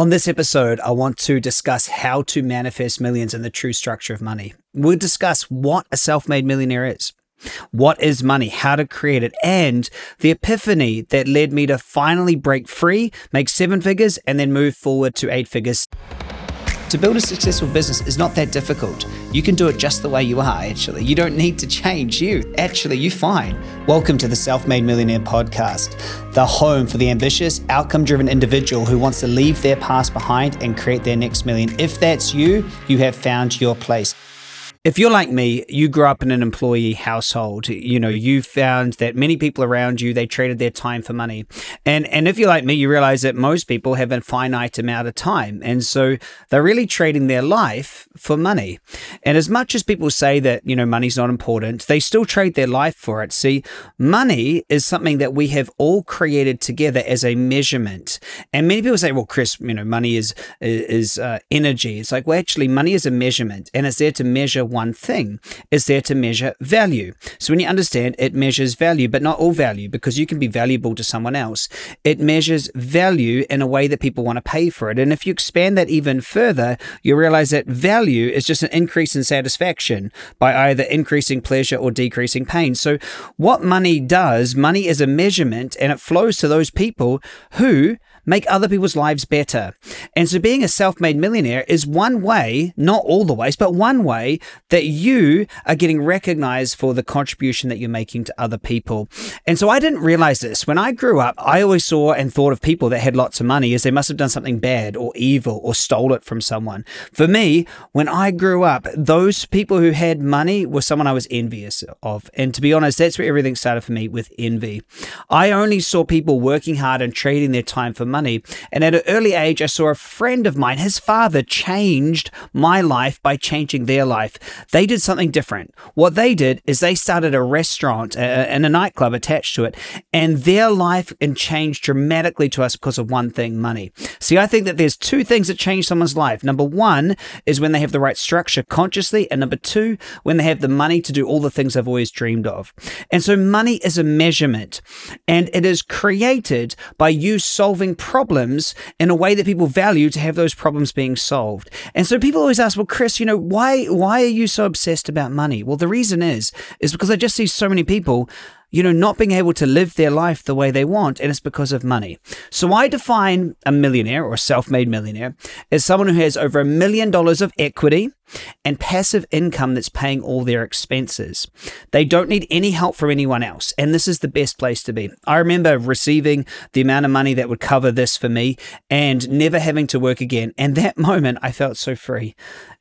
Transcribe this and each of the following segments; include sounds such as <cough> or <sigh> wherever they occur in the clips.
On this episode, I want to discuss how to manifest millions and the true structure of money. We'll discuss what a self made millionaire is. What is money? How to create it? And the epiphany that led me to finally break free, make seven figures, and then move forward to eight figures. To build a successful business is not that difficult. You can do it just the way you are, actually. You don't need to change you. Actually, you're fine. Welcome to the Self Made Millionaire podcast, the home for the ambitious, outcome driven individual who wants to leave their past behind and create their next million. If that's you, you have found your place. If you're like me, you grew up in an employee household. You know, you found that many people around you they traded their time for money, and and if you're like me, you realize that most people have a finite amount of time, and so they're really trading their life for money. And as much as people say that you know money's not important, they still trade their life for it. See, money is something that we have all created together as a measurement, and many people say, well, Chris, you know, money is is uh, energy. It's like, well, actually, money is a measurement, and it's there to measure one thing is there to measure value. So when you understand it measures value, but not all value because you can be valuable to someone else. It measures value in a way that people want to pay for it. And if you expand that even further, you realize that value is just an increase in satisfaction by either increasing pleasure or decreasing pain. So what money does, money is a measurement and it flows to those people who make other people's lives better. And so being a self made millionaire is one way, not all the ways, but one way that you are getting recognized for the contribution that you're making to other people. And so I didn't realize this. When I grew up, I always saw and thought of people that had lots of money as they must have done something bad or evil or stole it from someone. For me, when I grew up, those people who had money were someone I was envious of. And to be honest, that's where everything started for me with envy. I only saw people working hard and trading their time for money. And at an early age, I saw a friend of mine, his father changed my life by changing their life. They did something different. What they did is they started a restaurant and a nightclub attached to it, and their life changed dramatically to us because of one thing money. See, I think that there's two things that change someone's life. Number one is when they have the right structure consciously, and number two, when they have the money to do all the things they've always dreamed of. And so, money is a measurement, and it is created by you solving problems in a way that people value to have those problems being solved. And so, people always ask, well, Chris, you know, why, why are you so obsessed about money? Well, the reason is, is because I just see so many people you know, not being able to live their life the way they want, and it's because of money. So I define a millionaire or self made millionaire as someone who has over a million dollars of equity and passive income that's paying all their expenses. They don't need any help from anyone else, and this is the best place to be. I remember receiving the amount of money that would cover this for me and never having to work again. And that <laughs> moment, I felt so free.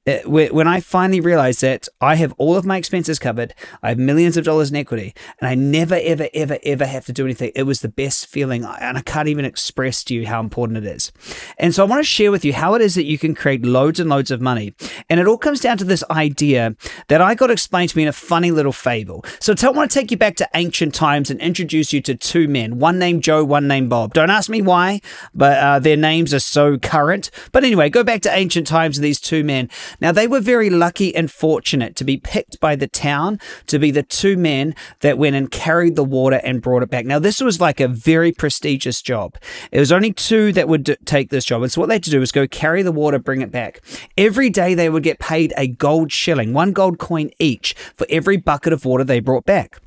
Uh, when I finally realized that I have all of my expenses covered, I have millions of dollars in equity, and I never, ever, ever, ever have to do anything, it was the best feeling. And I can't even express to you how important it is. And so I want to share with you how it is that you can create loads and loads of money. And it all comes down to this idea that I got explained to me in a funny little fable. So I want to take you back to ancient times and introduce you to two men, one named Joe, one named Bob. Don't ask me why, but uh, their names are so current. But anyway, go back to ancient times of these two men. Now, they were very lucky and fortunate to be picked by the town to be the two men that went and carried the water and brought it back. Now, this was like a very prestigious job. It was only two that would d- take this job. And so, what they had to do was go carry the water, bring it back. Every day, they would get paid a gold shilling, one gold coin each, for every bucket of water they brought back.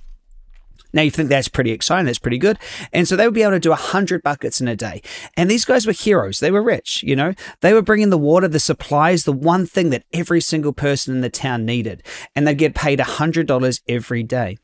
Now you think that's pretty exciting, that's pretty good. And so they would be able to do 100 buckets in a day. And these guys were heroes. They were rich, you know. They were bringing the water, the supplies, the one thing that every single person in the town needed. And they'd get paid $100 every day.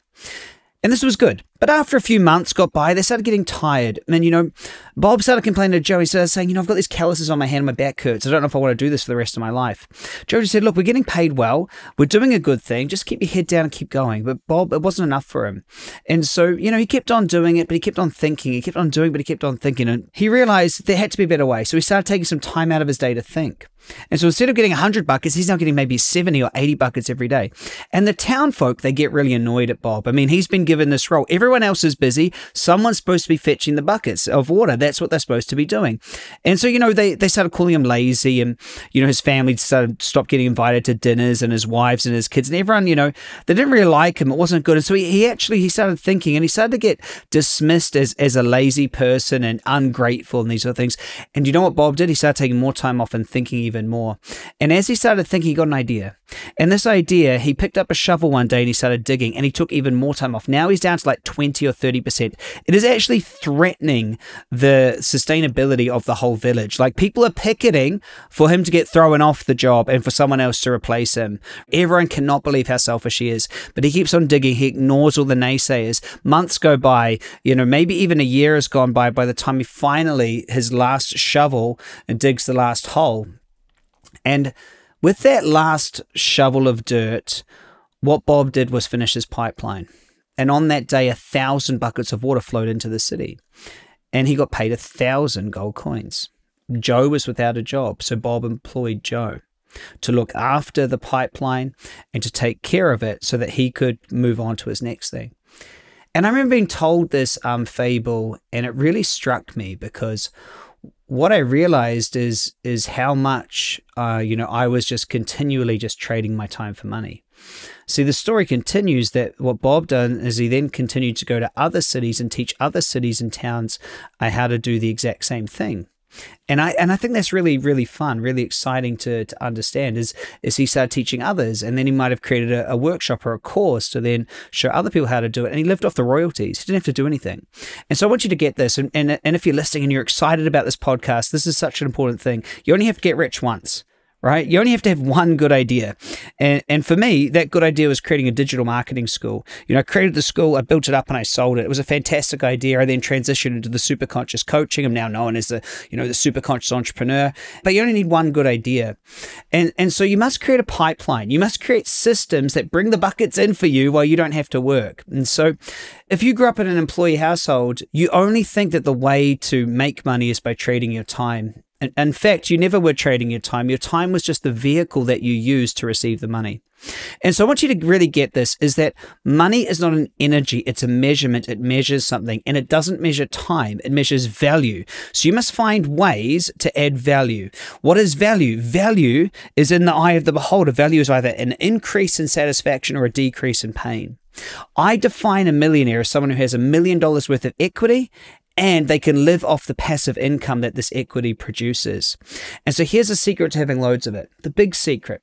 And this was good. But after a few months got by, they started getting tired. And, you know, Bob started complaining to Joe. He started saying, you know, I've got these calluses on my hand, my back hurts. I don't know if I want to do this for the rest of my life. Joe just said, look, we're getting paid well. We're doing a good thing. Just keep your head down and keep going. But Bob, it wasn't enough for him. And so, you know, he kept on doing it, but he kept on thinking. He kept on doing, but he kept on thinking. And he realized there had to be a better way. So he started taking some time out of his day to think. And so instead of getting 100 buckets, he's now getting maybe 70 or 80 buckets every day. And the town folk, they get really annoyed at Bob. I mean, he's been given this role. Everyone everyone else is busy, someone's supposed to be fetching the buckets of water. That's what they're supposed to be doing. And so, you know, they, they started calling him lazy and, you know, his family started stopped getting invited to dinners and his wives and his kids and everyone, you know, they didn't really like him. It wasn't good. And so he, he actually, he started thinking and he started to get dismissed as, as a lazy person and ungrateful and these sort of things. And you know what Bob did? He started taking more time off and thinking even more. And as he started thinking, he got an idea. And this idea, he picked up a shovel one day and he started digging and he took even more time off. Now he's down to like 20 or 30%. It is actually threatening the sustainability of the whole village. Like people are picketing for him to get thrown off the job and for someone else to replace him. Everyone cannot believe how selfish he is, but he keeps on digging. He ignores all the naysayers. Months go by, you know, maybe even a year has gone by by the time he finally, his last shovel, and digs the last hole. And with that last shovel of dirt, what Bob did was finish his pipeline. And on that day, a thousand buckets of water flowed into the city. And he got paid a thousand gold coins. Joe was without a job, so Bob employed Joe to look after the pipeline and to take care of it so that he could move on to his next thing. And I remember being told this um, fable, and it really struck me because what I realized is is how much uh, you know I was just continually just trading my time for money. See, the story continues that what Bob done is he then continued to go to other cities and teach other cities and towns uh, how to do the exact same thing and I and I think that's really really fun, really exciting to to understand. Is is he started teaching others, and then he might have created a, a, workshop or a course to then show other people how to do it, and he lived off the royalties. He didn't have to do anything. And so I want you to get this, and and, and if you're listening and you're excited about this podcast, this is such an important thing. You only have to get rich once right? You only have to have one good idea. And, and for me, that good idea was creating a digital marketing school. You know, I created the school, I built it up and I sold it. It was a fantastic idea. I then transitioned into the super conscious coaching. I'm now known as the, you know, the super conscious entrepreneur. But you only need one good idea. And and so you must create a pipeline. You must create systems that bring the buckets in for you while you don't have to work. And so if you grew up in an employee household, you only think that the way to make money is by trading your time in fact, you never were trading your time. Your time was just the vehicle that you used to receive the money. And so I want you to really get this is that money is not an energy, it's a measurement. It measures something and it doesn't measure time, it measures value. So you must find ways to add value. What is value? Value is in the eye of the beholder. Value is either an increase in satisfaction or a decrease in pain. I define a millionaire as someone who has a million dollars worth of equity and they can live off the passive income that this equity produces. And so here's a secret to having loads of it. The big secret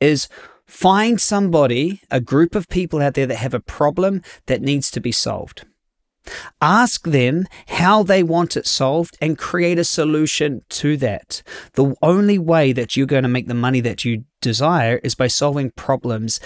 is find somebody, a group of people out there that have a problem that needs to be solved. Ask them how they want it solved and create a solution to that. The only way that you're going to make the money that you desire is by solving problems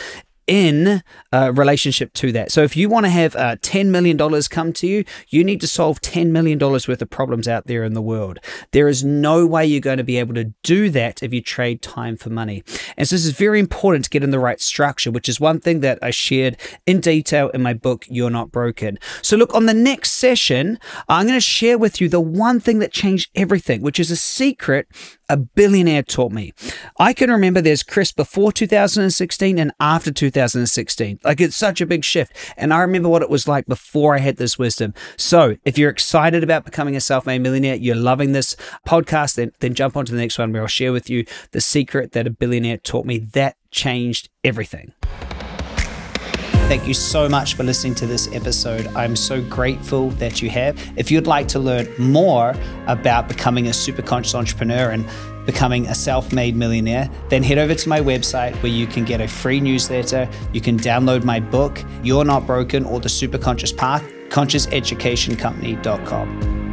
in uh, relationship to that. So if you want to have uh, $10 million come to you, you need to solve $10 million worth of problems out there in the world. There is no way you're going to be able to do that if you trade time for money. And so this is very important to get in the right structure, which is one thing that I shared in detail in my book, You're Not Broken. So look, on the next session, I'm going to share with you the one thing that changed everything, which is a secret a billionaire taught me. I can remember there's Chris before 2016 and after 2016. Like it's such a big shift. And I remember what it was like before I had this wisdom. So if you're excited about becoming a self made millionaire, you're loving this podcast, then, then jump on to the next one where I'll share with you the secret that a billionaire taught me that changed everything. Thank you so much for listening to this episode. I'm so grateful that you have. If you'd like to learn more about becoming a super conscious entrepreneur and becoming a self made millionaire, then head over to my website where you can get a free newsletter. You can download my book, You're Not Broken, or The Super Conscious Path, consciouseducationcompany.com.